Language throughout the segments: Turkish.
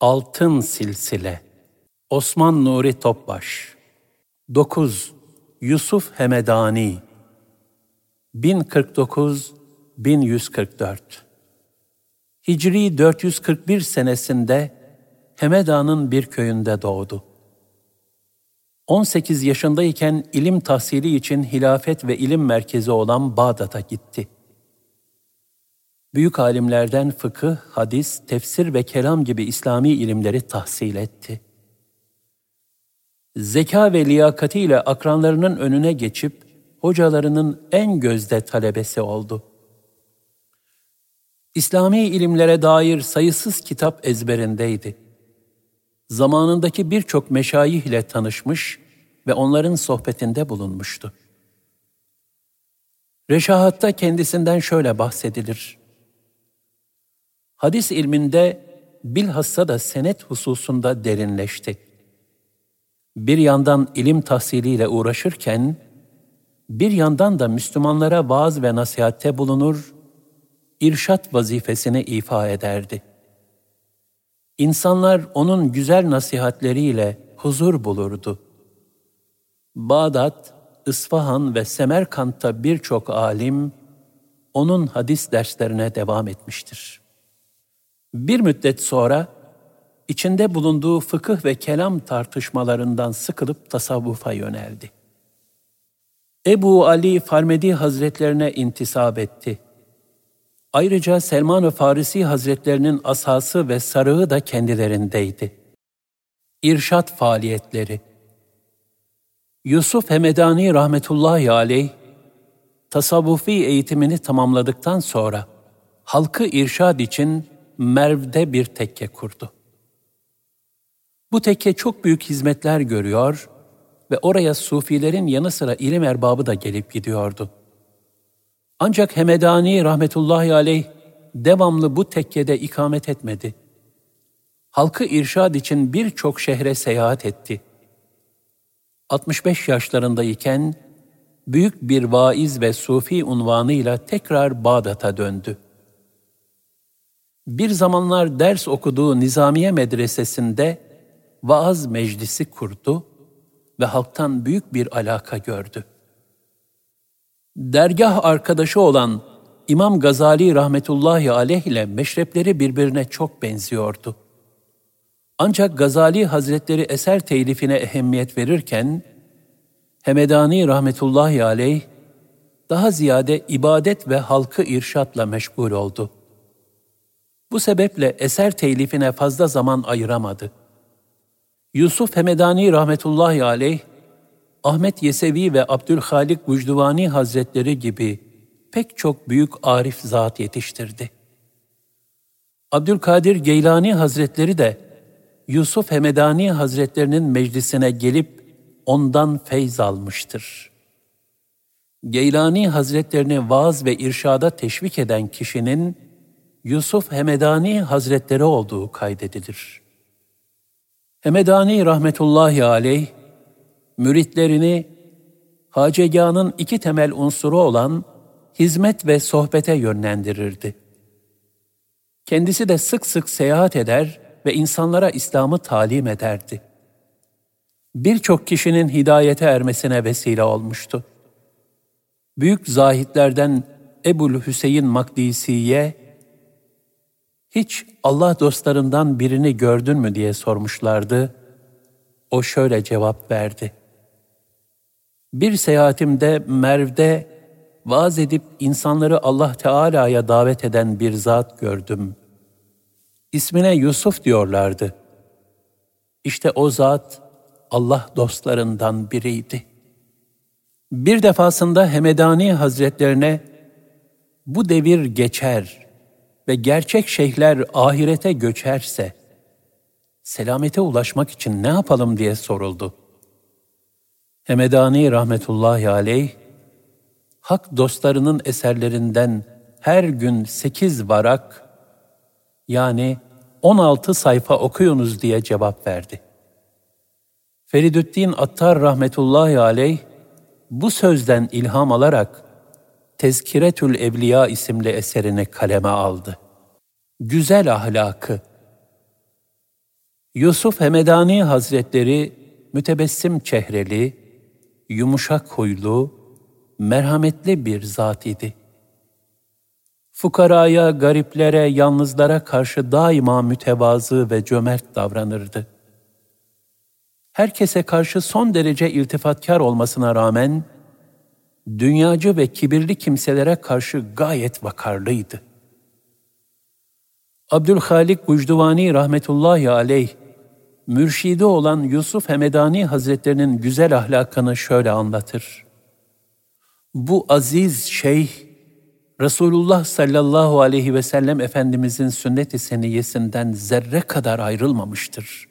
Altın Silsile Osman Nuri Topbaş 9. Yusuf Hemedani 1049-1144 Hicri 441 senesinde Hemeda'nın bir köyünde doğdu. 18 yaşındayken ilim tahsili için hilafet ve ilim merkezi olan Bağdat'a gitti. Büyük alimlerden fıkıh, hadis, tefsir ve kelam gibi İslami ilimleri tahsil etti. Zeka ve liyakatiyle akranlarının önüne geçip hocalarının en gözde talebesi oldu. İslami ilimlere dair sayısız kitap ezberindeydi. Zamanındaki birçok meşayih ile tanışmış ve onların sohbetinde bulunmuştu. Reşahatta kendisinden şöyle bahsedilir. Hadis ilminde bilhassa da senet hususunda derinleşti. Bir yandan ilim tahsiliyle uğraşırken, bir yandan da Müslümanlara vaaz ve nasihatte bulunur, irşat vazifesini ifa ederdi. İnsanlar onun güzel nasihatleriyle huzur bulurdu. Bağdat, İsfahan ve Semerkant'ta birçok alim onun hadis derslerine devam etmiştir. Bir müddet sonra içinde bulunduğu fıkıh ve kelam tartışmalarından sıkılıp tasavvufa yöneldi. Ebu Ali Farmedi Hazretlerine intisap etti. Ayrıca Selman-ı Farisi Hazretlerinin asası ve sarığı da kendilerindeydi. İrşat faaliyetleri Yusuf Hemedani rahmetullahi aleyh, tasavvufi eğitimini tamamladıktan sonra halkı irşad için Merv'de bir tekke kurdu. Bu tekke çok büyük hizmetler görüyor ve oraya sufilerin yanı sıra ilim erbabı da gelip gidiyordu. Ancak Hemedani rahmetullahi aleyh devamlı bu tekkede ikamet etmedi. Halkı irşad için birçok şehre seyahat etti. 65 yaşlarındayken büyük bir vaiz ve sufi unvanıyla tekrar Bağdat'a döndü. Bir zamanlar ders okuduğu Nizamiye Medresesi'nde vaaz meclisi kurdu ve halktan büyük bir alaka gördü. Dergah arkadaşı olan İmam Gazali rahmetullahi aleyh ile meşrepleri birbirine çok benziyordu. Ancak Gazali Hazretleri eser telifine ehemmiyet verirken, Hemedani rahmetullahi aleyh daha ziyade ibadet ve halkı irşatla meşgul oldu. Bu sebeple eser telifine fazla zaman ayıramadı. Yusuf Hemedani rahmetullahi aleyh, Ahmet Yesevi ve Abdülhalik Vücduvani Hazretleri gibi pek çok büyük arif zat yetiştirdi. Abdülkadir Geylani Hazretleri de Yusuf Hemedani Hazretlerinin meclisine gelip ondan feyz almıştır. Geylani Hazretlerini vaaz ve irşada teşvik eden kişinin Yusuf Hemedani Hazretleri olduğu kaydedilir. Hemedani rahmetullahi aleyh, müritlerini Haceganın iki temel unsuru olan hizmet ve sohbete yönlendirirdi. Kendisi de sık sık seyahat eder ve insanlara İslam'ı talim ederdi. Birçok kişinin hidayete ermesine vesile olmuştu. Büyük zahitlerden Ebul Hüseyin Makdisi'ye hiç Allah dostlarından birini gördün mü diye sormuşlardı. O şöyle cevap verdi. Bir seyahatimde Merv'de vaaz edip insanları Allah Teala'ya davet eden bir zat gördüm. İsmine Yusuf diyorlardı. İşte o zat Allah dostlarından biriydi. Bir defasında Hemedani Hazretlerine bu devir geçer ve gerçek şeyhler ahirete göçerse selamete ulaşmak için ne yapalım diye soruldu. Hemedani rahmetullahi aleyh, hak dostlarının eserlerinden her gün sekiz varak, yani on altı sayfa okuyunuz diye cevap verdi. Feridüddin Attar rahmetullahi aleyh, bu sözden ilham alarak Tezkiretül Evliya isimli eserini kaleme aldı. Güzel ahlakı, Yusuf Hemedani Hazretleri mütebessim çehreli, yumuşak huylu, merhametli bir zat idi. Fukaraya, gariplere, yalnızlara karşı daima mütevazı ve cömert davranırdı. Herkese karşı son derece iltifatkar olmasına rağmen, dünyacı ve kibirli kimselere karşı gayet vakarlıydı. Abdülhalik Gucduvani rahmetullahi aleyh, mürşidi olan Yusuf Hemedani Hazretlerinin güzel ahlakını şöyle anlatır. Bu aziz şeyh, Resulullah sallallahu aleyhi ve sellem Efendimizin sünnet-i seniyesinden zerre kadar ayrılmamıştır.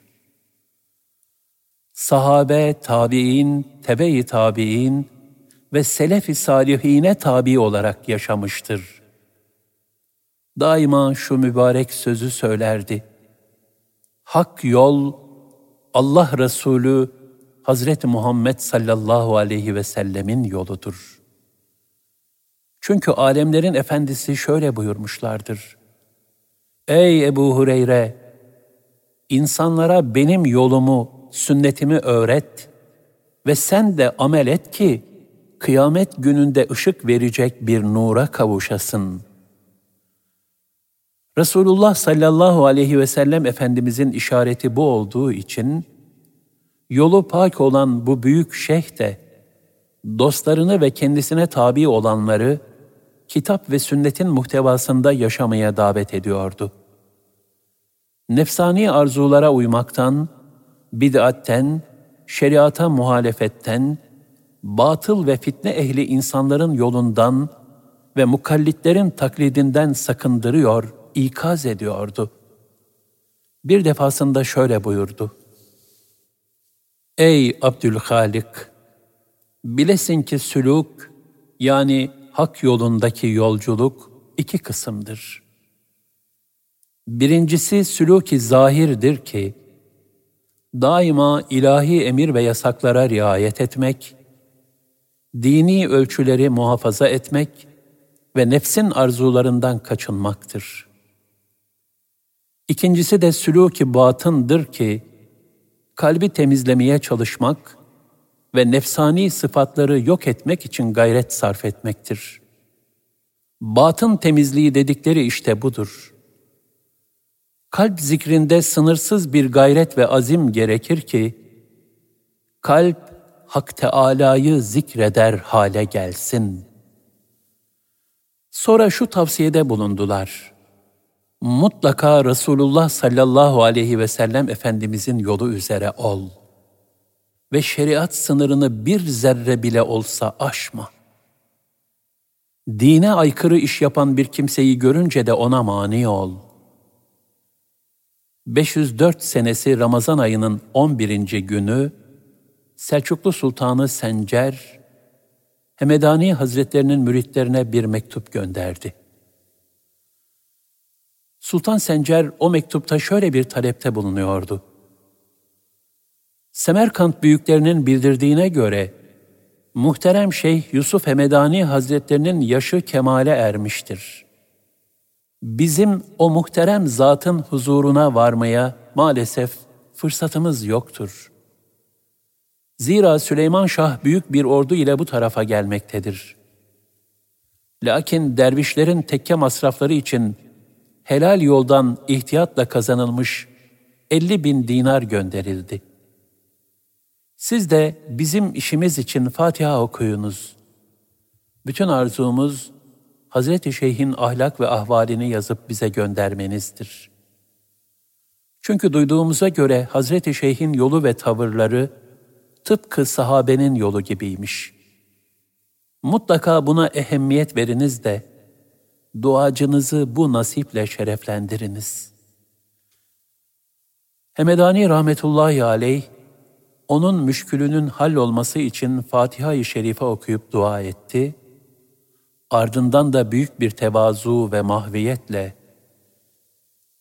Sahabe, tabi'in, tebe-i tabi'in ve selef-i salihine tabi olarak yaşamıştır. Daima şu mübarek sözü söylerdi. Hak yol, Allah Resulü Hazreti Muhammed sallallahu aleyhi ve sellemin yoludur. Çünkü alemlerin efendisi şöyle buyurmuşlardır. Ey Ebu Hureyre! insanlara benim yolumu, sünnetimi öğret ve sen de amel et ki kıyamet gününde ışık verecek bir nura kavuşasın. Resulullah sallallahu aleyhi ve sellem Efendimizin işareti bu olduğu için, yolu pak olan bu büyük şeyh de, dostlarını ve kendisine tabi olanları, kitap ve sünnetin muhtevasında yaşamaya davet ediyordu. Nefsani arzulara uymaktan, bid'atten, şeriata muhalefetten, batıl ve fitne ehli insanların yolundan ve mukallitlerin taklidinden sakındırıyor, ikaz ediyordu. Bir defasında şöyle buyurdu. Ey Abdülhalik! Bilesin ki sülük, yani hak yolundaki yolculuk iki kısımdır. Birincisi sülûk-i zahirdir ki, daima ilahi emir ve yasaklara riayet etmek, dini ölçüleri muhafaza etmek ve nefsin arzularından kaçınmaktır. İkincisi de sülûk-i batındır ki, kalbi temizlemeye çalışmak ve nefsani sıfatları yok etmek için gayret sarf etmektir. Batın temizliği dedikleri işte budur. Kalp zikrinde sınırsız bir gayret ve azim gerekir ki, kalp Hak Teâlâ'yı zikreder hale gelsin. Sonra şu tavsiyede bulundular. Mutlaka Resulullah sallallahu aleyhi ve sellem Efendimizin yolu üzere ol. Ve şeriat sınırını bir zerre bile olsa aşma. Dine aykırı iş yapan bir kimseyi görünce de ona mani ol. 504 senesi Ramazan ayının 11. günü Selçuklu Sultanı Sencer, Hemedani Hazretlerinin müritlerine bir mektup gönderdi. Sultan Sencer o mektupta şöyle bir talepte bulunuyordu. Semerkant büyüklerinin bildirdiğine göre muhterem Şeyh Yusuf Hemedani Hazretlerinin yaşı kemale ermiştir. Bizim o muhterem zatın huzuruna varmaya maalesef fırsatımız yoktur. Zira Süleyman Şah büyük bir ordu ile bu tarafa gelmektedir. Lakin dervişlerin tekke masrafları için helal yoldan ihtiyatla kazanılmış 50 bin dinar gönderildi. Siz de bizim işimiz için Fatiha okuyunuz. Bütün arzumuz Hazreti Şeyh'in ahlak ve ahvalini yazıp bize göndermenizdir. Çünkü duyduğumuza göre Hazreti Şeyh'in yolu ve tavırları tıpkı sahabenin yolu gibiymiş. Mutlaka ehemmiyet ehemmiyet veriniz de duacınızı bu nasiple şereflendiriniz. Hemedani rahmetullahi aleyh, onun müşkülünün hallolması için Fatiha-i Şerife okuyup dua etti. Ardından da büyük bir tevazu ve mahviyetle,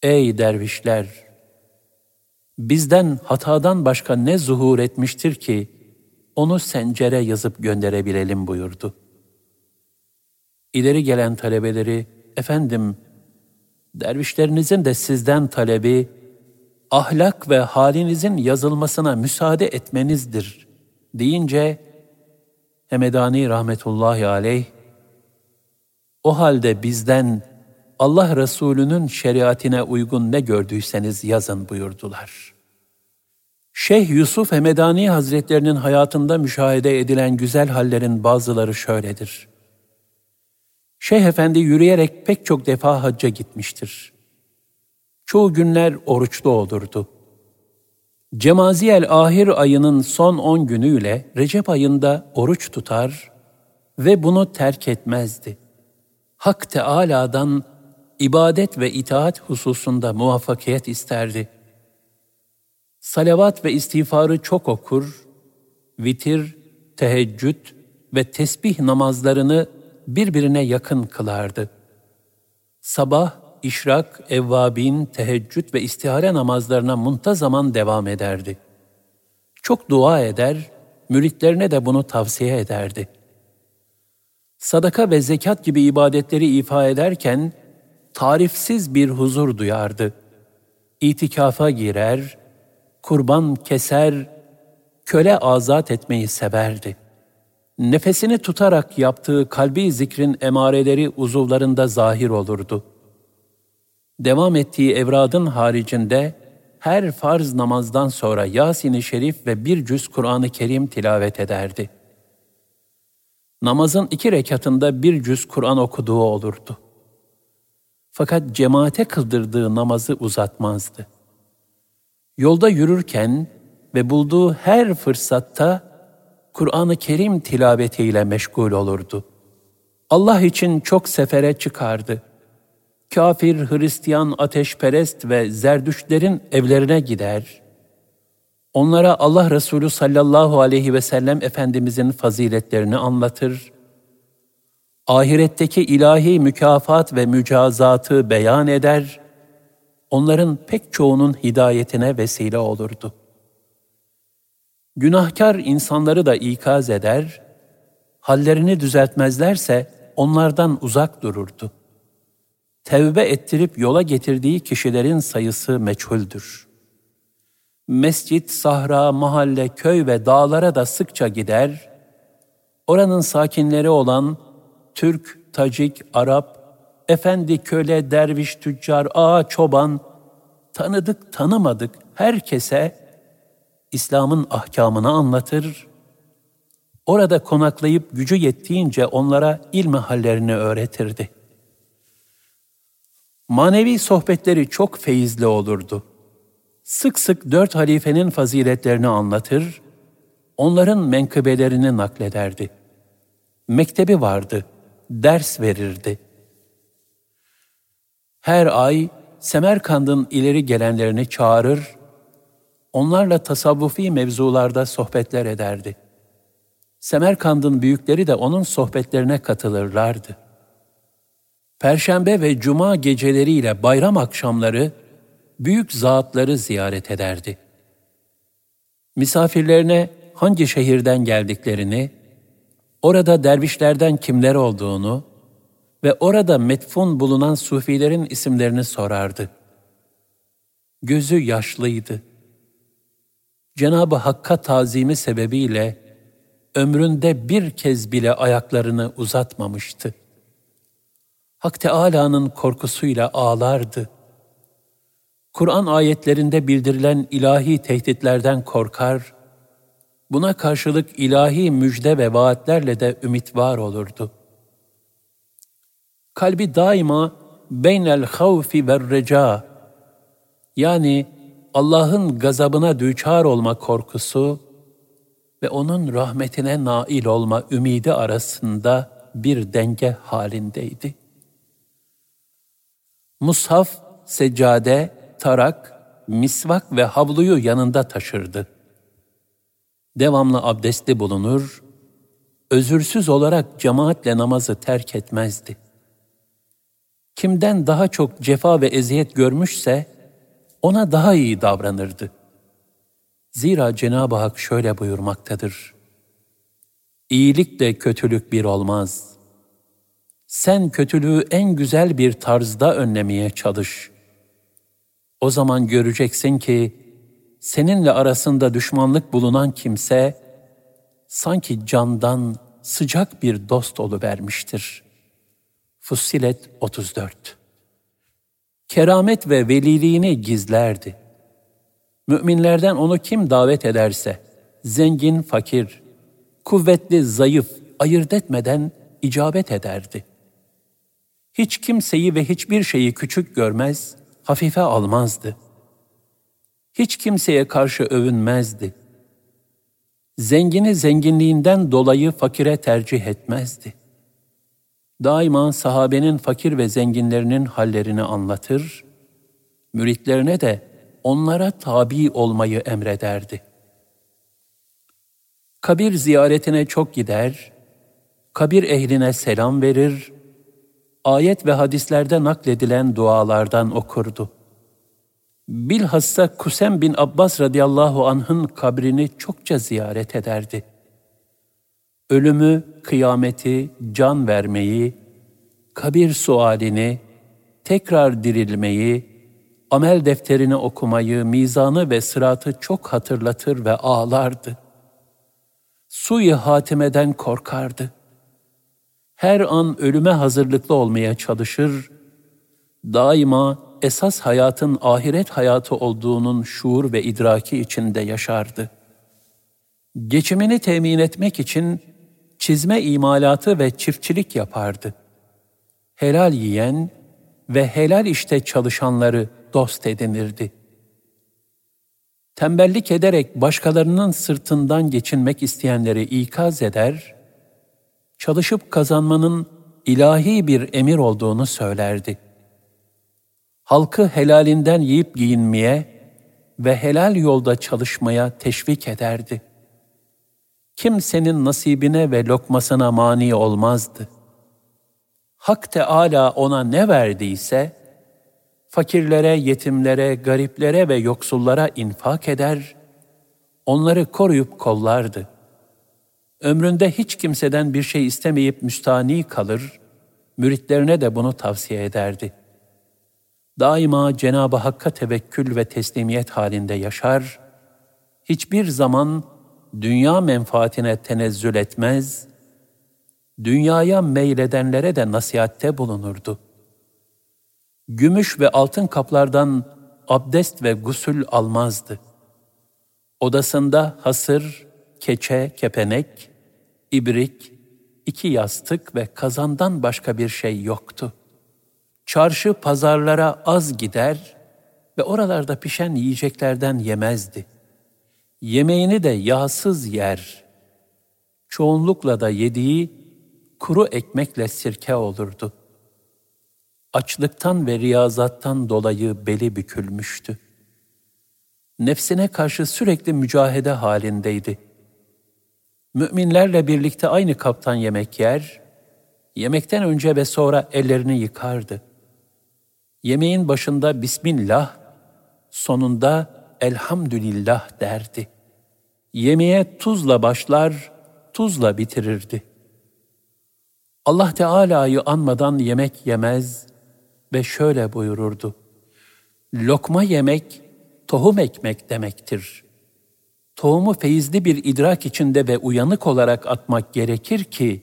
Ey dervişler! Bizden hatadan başka ne zuhur etmiştir ki, onu sencere yazıp gönderebilelim buyurdu. İleri gelen talebeleri, efendim, dervişlerinizin de sizden talebi, ahlak ve halinizin yazılmasına müsaade etmenizdir deyince Hemedani rahmetullahi aleyh o halde bizden Allah Resulü'nün şeriatine uygun ne gördüyseniz yazın buyurdular. Şeyh Yusuf Hemedani Hazretlerinin hayatında müşahede edilen güzel hallerin bazıları şöyledir. Şeyh Efendi yürüyerek pek çok defa hacca gitmiştir. Çoğu günler oruçlu olurdu. Cemaziyel ahir ayının son on günüyle Recep ayında oruç tutar ve bunu terk etmezdi. Hak Teâlâ'dan ibadet ve itaat hususunda muvaffakiyet isterdi. Salavat ve istiğfarı çok okur, vitir, teheccüd ve tesbih namazlarını birbirine yakın kılardı. Sabah, işrak, evvabin, teheccüd ve istihare namazlarına muntazaman devam ederdi. Çok dua eder, müritlerine de bunu tavsiye ederdi. Sadaka ve zekat gibi ibadetleri ifa ederken, tarifsiz bir huzur duyardı. İtikafa girer, kurban keser, köle azat etmeyi severdi. Nefesini tutarak yaptığı kalbi zikrin emareleri uzuvlarında zahir olurdu. Devam ettiği evradın haricinde her farz namazdan sonra Yasin-i Şerif ve bir cüz Kur'an-ı Kerim tilavet ederdi. Namazın iki rekatında bir cüz Kur'an okuduğu olurdu. Fakat cemaate kıldırdığı namazı uzatmazdı. Yolda yürürken ve bulduğu her fırsatta Kur'an-ı Kerim tilavetiyle meşgul olurdu. Allah için çok sefere çıkardı. Kafir, Hristiyan, ateşperest ve zerdüşlerin evlerine gider. Onlara Allah Resulü sallallahu aleyhi ve sellem Efendimizin faziletlerini anlatır ahiretteki ilahi mükafat ve mücazatı beyan eder, onların pek çoğunun hidayetine vesile olurdu. Günahkar insanları da ikaz eder, hallerini düzeltmezlerse onlardan uzak dururdu. Tevbe ettirip yola getirdiği kişilerin sayısı meçhuldür. Mescit, sahra, mahalle, köy ve dağlara da sıkça gider, oranın sakinleri olan Türk, Tacik, Arap, efendi, köle, derviş, tüccar, ağa, çoban, tanıdık, tanımadık herkese İslam'ın ahkamını anlatır, orada konaklayıp gücü yettiğince onlara ilmi hallerini öğretirdi. Manevi sohbetleri çok feyizli olurdu. Sık sık dört halifenin faziletlerini anlatır, onların menkıbelerini naklederdi. Mektebi vardı.'' Ders verirdi. Her ay Semerkand'ın ileri gelenlerini çağırır, onlarla tasavvufi mevzularda sohbetler ederdi. Semerkand'ın büyükleri de onun sohbetlerine katılırlardı. Perşembe ve cuma geceleriyle bayram akşamları büyük zatları ziyaret ederdi. Misafirlerine hangi şehirden geldiklerini, orada dervişlerden kimler olduğunu ve orada metfun bulunan sufilerin isimlerini sorardı. Gözü yaşlıydı. Cenab-ı Hakk'a tazimi sebebiyle ömründe bir kez bile ayaklarını uzatmamıştı. Hak Teâlâ'nın korkusuyla ağlardı. Kur'an ayetlerinde bildirilen ilahi tehditlerden korkar, Buna karşılık ilahi müjde ve vaatlerle de ümit var olurdu. Kalbi daima beynel havfi ve reca yani Allah'ın gazabına düçar olma korkusu ve onun rahmetine nail olma ümidi arasında bir denge halindeydi. Mushaf, seccade, tarak, misvak ve havluyu yanında taşırdı devamlı abdestli bulunur, özürsüz olarak cemaatle namazı terk etmezdi. Kimden daha çok cefa ve eziyet görmüşse, ona daha iyi davranırdı. Zira Cenab-ı Hak şöyle buyurmaktadır. İyilikle kötülük bir olmaz. Sen kötülüğü en güzel bir tarzda önlemeye çalış. O zaman göreceksin ki seninle arasında düşmanlık bulunan kimse sanki candan sıcak bir dost vermiştir. Fussilet 34 Keramet ve veliliğini gizlerdi. Müminlerden onu kim davet ederse, zengin, fakir, kuvvetli, zayıf, ayırt etmeden icabet ederdi. Hiç kimseyi ve hiçbir şeyi küçük görmez, hafife almazdı. Hiç kimseye karşı övünmezdi. Zengini zenginliğinden dolayı fakire tercih etmezdi. Daima sahabenin fakir ve zenginlerinin hallerini anlatır, müritlerine de onlara tabi olmayı emrederdi. Kabir ziyaretine çok gider, kabir ehline selam verir, ayet ve hadislerde nakledilen dualardan okurdu. Bilhassa Kusem bin Abbas radıyallahu anh'ın kabrini çokça ziyaret ederdi. Ölümü, kıyameti, can vermeyi, kabir sualini, tekrar dirilmeyi, amel defterini okumayı, mizanı ve sıratı çok hatırlatır ve ağlardı. Suyu hatimeden korkardı. Her an ölüme hazırlıklı olmaya çalışır, daima esas hayatın ahiret hayatı olduğunun şuur ve idraki içinde yaşardı. Geçimini temin etmek için çizme imalatı ve çiftçilik yapardı. Helal yiyen ve helal işte çalışanları dost edinirdi. Tembellik ederek başkalarının sırtından geçinmek isteyenleri ikaz eder, çalışıp kazanmanın ilahi bir emir olduğunu söylerdi. Halkı helalinden yiyip giyinmeye ve helal yolda çalışmaya teşvik ederdi. Kimsenin nasibine ve lokmasına mani olmazdı. Hak Teala ona ne verdiyse, fakirlere, yetimlere, gariplere ve yoksullara infak eder, onları koruyup kollardı. Ömründe hiç kimseden bir şey istemeyip müstani kalır, müritlerine de bunu tavsiye ederdi. Daima Cenab-ı Hakk'a tevekkül ve teslimiyet halinde yaşar, hiçbir zaman dünya menfaatine tenezzül etmez, dünyaya meyledenlere de nasihatte bulunurdu.'' gümüş ve altın kaplardan abdest ve gusül almazdı. Odasında hasır, keçe, kepenek, ibrik, iki yastık ve kazandan başka bir şey yoktu. Çarşı pazarlara az gider ve oralarda pişen yiyeceklerden yemezdi. Yemeğini de yağsız yer. Çoğunlukla da yediği kuru ekmekle sirke olurdu.'' açlıktan ve riyazattan dolayı beli bükülmüştü. Nefsine karşı sürekli mücahede halindeydi. Müminlerle birlikte aynı kaptan yemek yer, yemekten önce ve sonra ellerini yıkardı. Yemeğin başında Bismillah, sonunda Elhamdülillah derdi. Yemeğe tuzla başlar, tuzla bitirirdi. Allah Teala'yı anmadan yemek yemez, ve şöyle buyururdu. Lokma yemek, tohum ekmek demektir. Tohumu feyizli bir idrak içinde ve uyanık olarak atmak gerekir ki,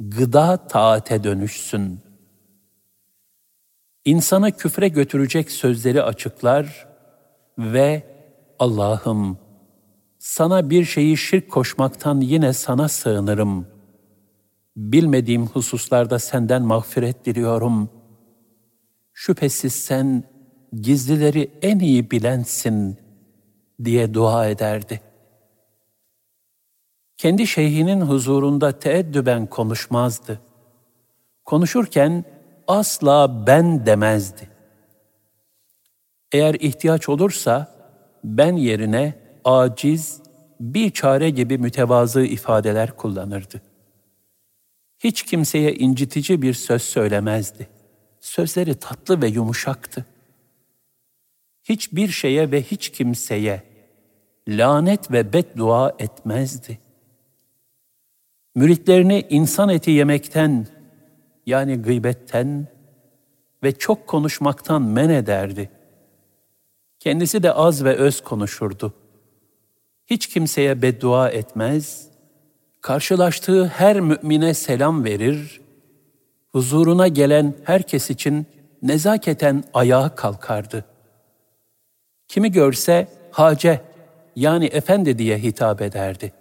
gıda taate dönüşsün. İnsanı küfre götürecek sözleri açıklar ve Allah'ım sana bir şeyi şirk koşmaktan yine sana sığınırım. Bilmediğim hususlarda senden mağfiret diliyorum.'' şüphesiz sen gizlileri en iyi bilensin diye dua ederdi. Kendi şeyhinin huzurunda teeddüben konuşmazdı. Konuşurken asla ben demezdi. Eğer ihtiyaç olursa ben yerine aciz, bir çare gibi mütevazı ifadeler kullanırdı. Hiç kimseye incitici bir söz söylemezdi. Sözleri tatlı ve yumuşaktı. Hiçbir şeye ve hiç kimseye lanet ve beddua etmezdi. Müritlerini insan eti yemekten yani gıybetten ve çok konuşmaktan men ederdi. Kendisi de az ve öz konuşurdu. Hiç kimseye beddua etmez, karşılaştığı her mümine selam verir, huzuruna gelen herkes için nezaketen ayağa kalkardı. Kimi görse hace yani efendi diye hitap ederdi.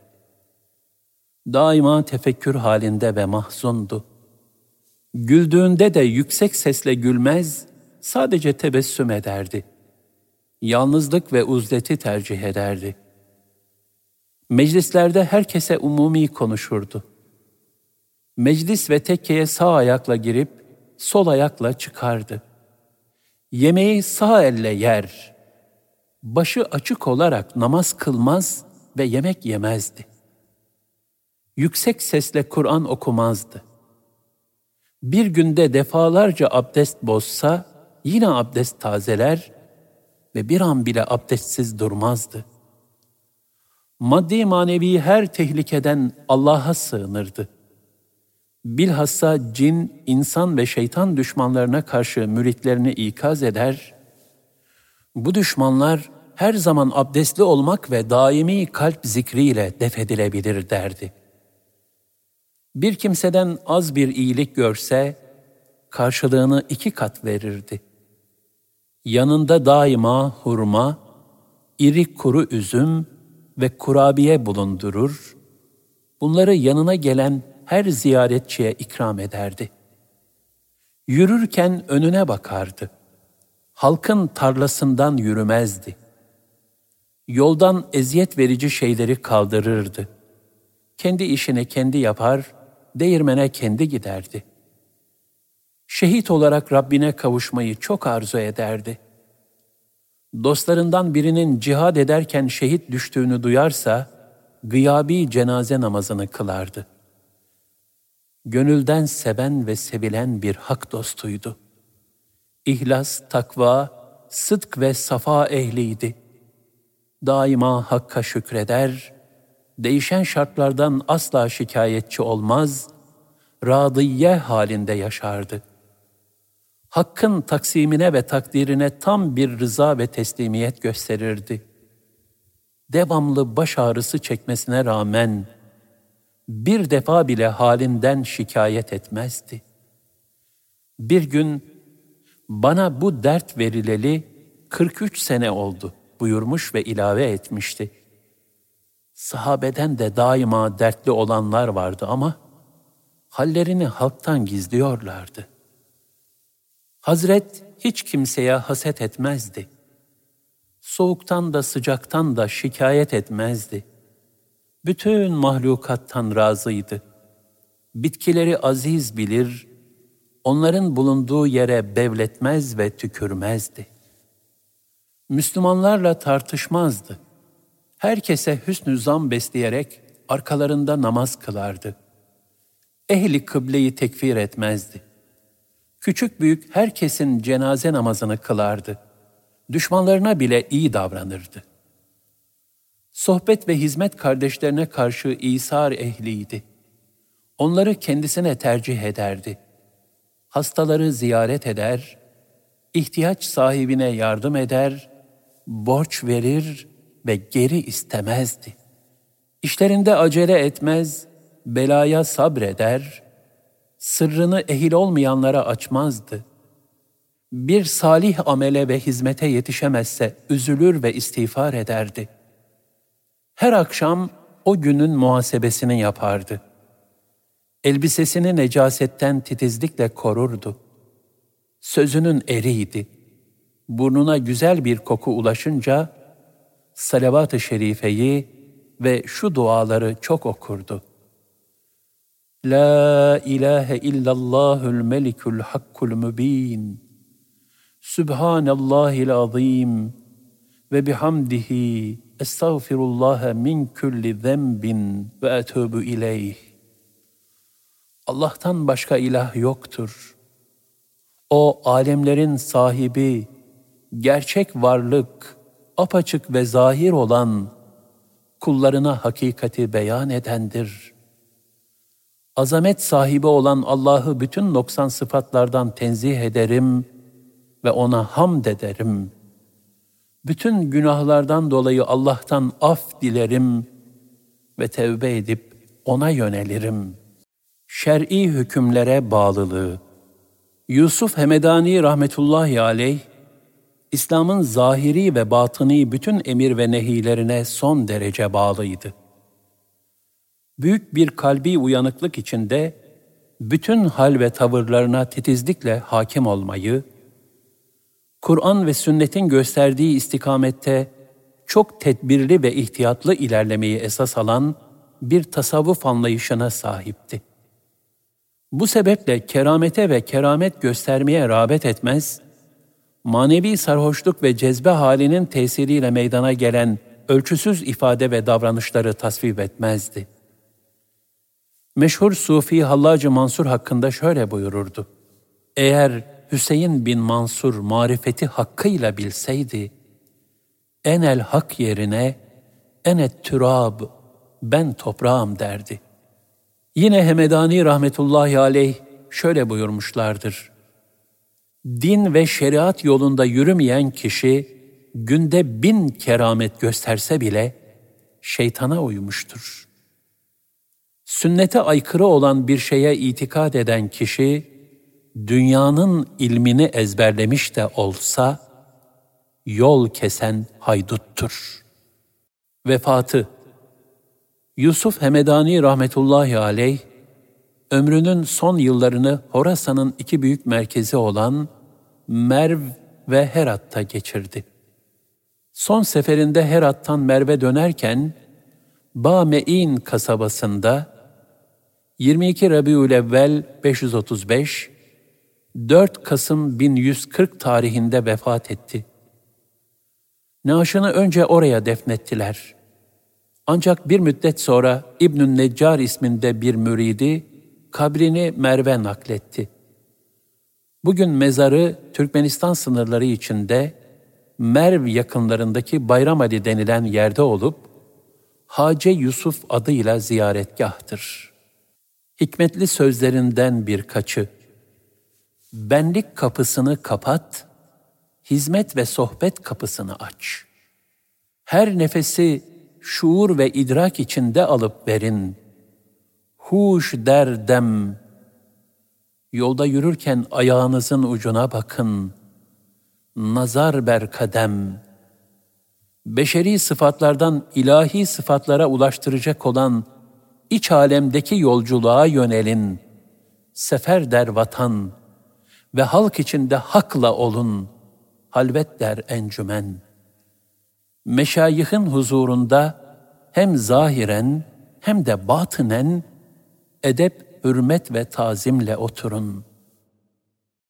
Daima tefekkür halinde ve mahzundu. Güldüğünde de yüksek sesle gülmez, sadece tebessüm ederdi. Yalnızlık ve uzleti tercih ederdi. Meclislerde herkese umumi konuşurdu. Meclis ve tekkeye sağ ayakla girip sol ayakla çıkardı. Yemeği sağ elle yer. Başı açık olarak namaz kılmaz ve yemek yemezdi. Yüksek sesle Kur'an okumazdı. Bir günde defalarca abdest bozsa yine abdest tazeler ve bir an bile abdestsiz durmazdı. Maddi manevi her tehlikeden Allah'a sığınırdı. Bilhassa cin, insan ve şeytan düşmanlarına karşı müritlerini ikaz eder, bu düşmanlar her zaman abdestli olmak ve daimi kalp zikriyle defedilebilir derdi. Bir kimseden az bir iyilik görse, karşılığını iki kat verirdi. Yanında daima hurma, iri kuru üzüm ve kurabiye bulundurur, bunları yanına gelen her ziyaretçiye ikram ederdi. Yürürken önüne bakardı. Halkın tarlasından yürümezdi. Yoldan eziyet verici şeyleri kaldırırdı. Kendi işini kendi yapar, değirmene kendi giderdi. Şehit olarak Rabbine kavuşmayı çok arzu ederdi. Dostlarından birinin cihad ederken şehit düştüğünü duyarsa, gıyabi cenaze namazını kılardı. Gönülden seven ve sevilen bir hak dostuydu. İhlas, takva, sıdk ve safa ehliydi. Daima Hakk'a şükreder, değişen şartlardan asla şikayetçi olmaz, radiye halinde yaşardı. Hakkın taksimine ve takdirine tam bir rıza ve teslimiyet gösterirdi. Devamlı baş ağrısı çekmesine rağmen bir defa bile halinden şikayet etmezdi. Bir gün bana bu dert verileli 43 sene oldu buyurmuş ve ilave etmişti. Sahabeden de daima dertli olanlar vardı ama hallerini halktan gizliyorlardı. Hazret hiç kimseye haset etmezdi. Soğuktan da sıcaktan da şikayet etmezdi. Bütün mahlukattan razıydı. Bitkileri aziz bilir, onların bulunduğu yere bevletmez ve tükürmezdi. Müslümanlarla tartışmazdı herkese hüsnü zan besleyerek arkalarında namaz kılardı. Ehli kıbleyi tekfir etmezdi. Küçük büyük herkesin cenaze namazını kılardı. Düşmanlarına bile iyi davranırdı. Sohbet ve hizmet kardeşlerine karşı İsar ehliydi. Onları kendisine tercih ederdi. Hastaları ziyaret eder, ihtiyaç sahibine yardım eder, borç verir, ve geri istemezdi. İşlerinde acele etmez, belaya sabreder, sırrını ehil olmayanlara açmazdı. Bir salih amele ve hizmete yetişemezse üzülür ve istiğfar ederdi. Her akşam o günün muhasebesini yapardı. Elbisesini necasetten titizlikle korurdu. Sözünün eriydi. Burnuna güzel bir koku ulaşınca salavat-ı şerifeyi ve şu duaları çok okurdu. La ilahe illallahul melikul hakkul mübin. Subhanallahil azim ve bihamdihi estağfirullah min kulli zenbin ve etûbü ileyh. Allah'tan başka ilah yoktur. O alemlerin sahibi, gerçek varlık, apaçık ve zahir olan, kullarına hakikati beyan edendir. Azamet sahibi olan Allah'ı bütün noksan sıfatlardan tenzih ederim ve ona hamd ederim. Bütün günahlardan dolayı Allah'tan af dilerim ve tevbe edip ona yönelirim. Şer'i hükümlere bağlılığı. Yusuf Hemedani rahmetullahi aleyh, İslam'ın zahiri ve batıni bütün emir ve nehilerine son derece bağlıydı. Büyük bir kalbi uyanıklık içinde bütün hal ve tavırlarına titizlikle hakim olmayı, Kur'an ve sünnetin gösterdiği istikamette çok tedbirli ve ihtiyatlı ilerlemeyi esas alan bir tasavvuf anlayışına sahipti. Bu sebeple keramete ve keramet göstermeye rağbet etmez, manevi sarhoşluk ve cezbe halinin tesiriyle meydana gelen ölçüsüz ifade ve davranışları tasvip etmezdi. Meşhur Sufi Hallacı Mansur hakkında şöyle buyururdu. Eğer Hüseyin bin Mansur marifeti hakkıyla bilseydi, enel hak yerine enet türab, ben toprağım derdi. Yine Hemedani rahmetullahi aleyh şöyle buyurmuşlardır. Din ve şeriat yolunda yürümeyen kişi günde bin keramet gösterse bile şeytana uymuştur. Sünnete aykırı olan bir şeye itikad eden kişi, dünyanın ilmini ezberlemiş de olsa, yol kesen hayduttur. Vefatı Yusuf Hemedani rahmetullahi aleyh, ömrünün son yıllarını Horasan'ın iki büyük merkezi olan Merv ve Herat'ta geçirdi. Son seferinde Herat'tan Merv'e dönerken, Ba'me'in kasabasında 22 Rabiülevvel 535, 4 Kasım 1140 tarihinde vefat etti. Naaşını önce oraya defnettiler. Ancak bir müddet sonra İbnü Neccar isminde bir müridi kabrini Merve nakletti. Bugün mezarı Türkmenistan sınırları içinde Merv yakınlarındaki Bayramali denilen yerde olup Hace Yusuf adıyla ziyaretgahtır. Hikmetli sözlerinden birkaçı. Benlik kapısını kapat, hizmet ve sohbet kapısını aç. Her nefesi şuur ve idrak içinde alıp verin. Huş derdem. Yolda yürürken ayağınızın ucuna bakın. Nazar ber kadem. Beşeri sıfatlardan ilahi sıfatlara ulaştıracak olan iç alemdeki yolculuğa yönelin. Sefer der vatan ve halk içinde hakla olun. Halvet der encümen.'' meşayihin huzurunda hem zahiren hem de batınen edep, hürmet ve tazimle oturun.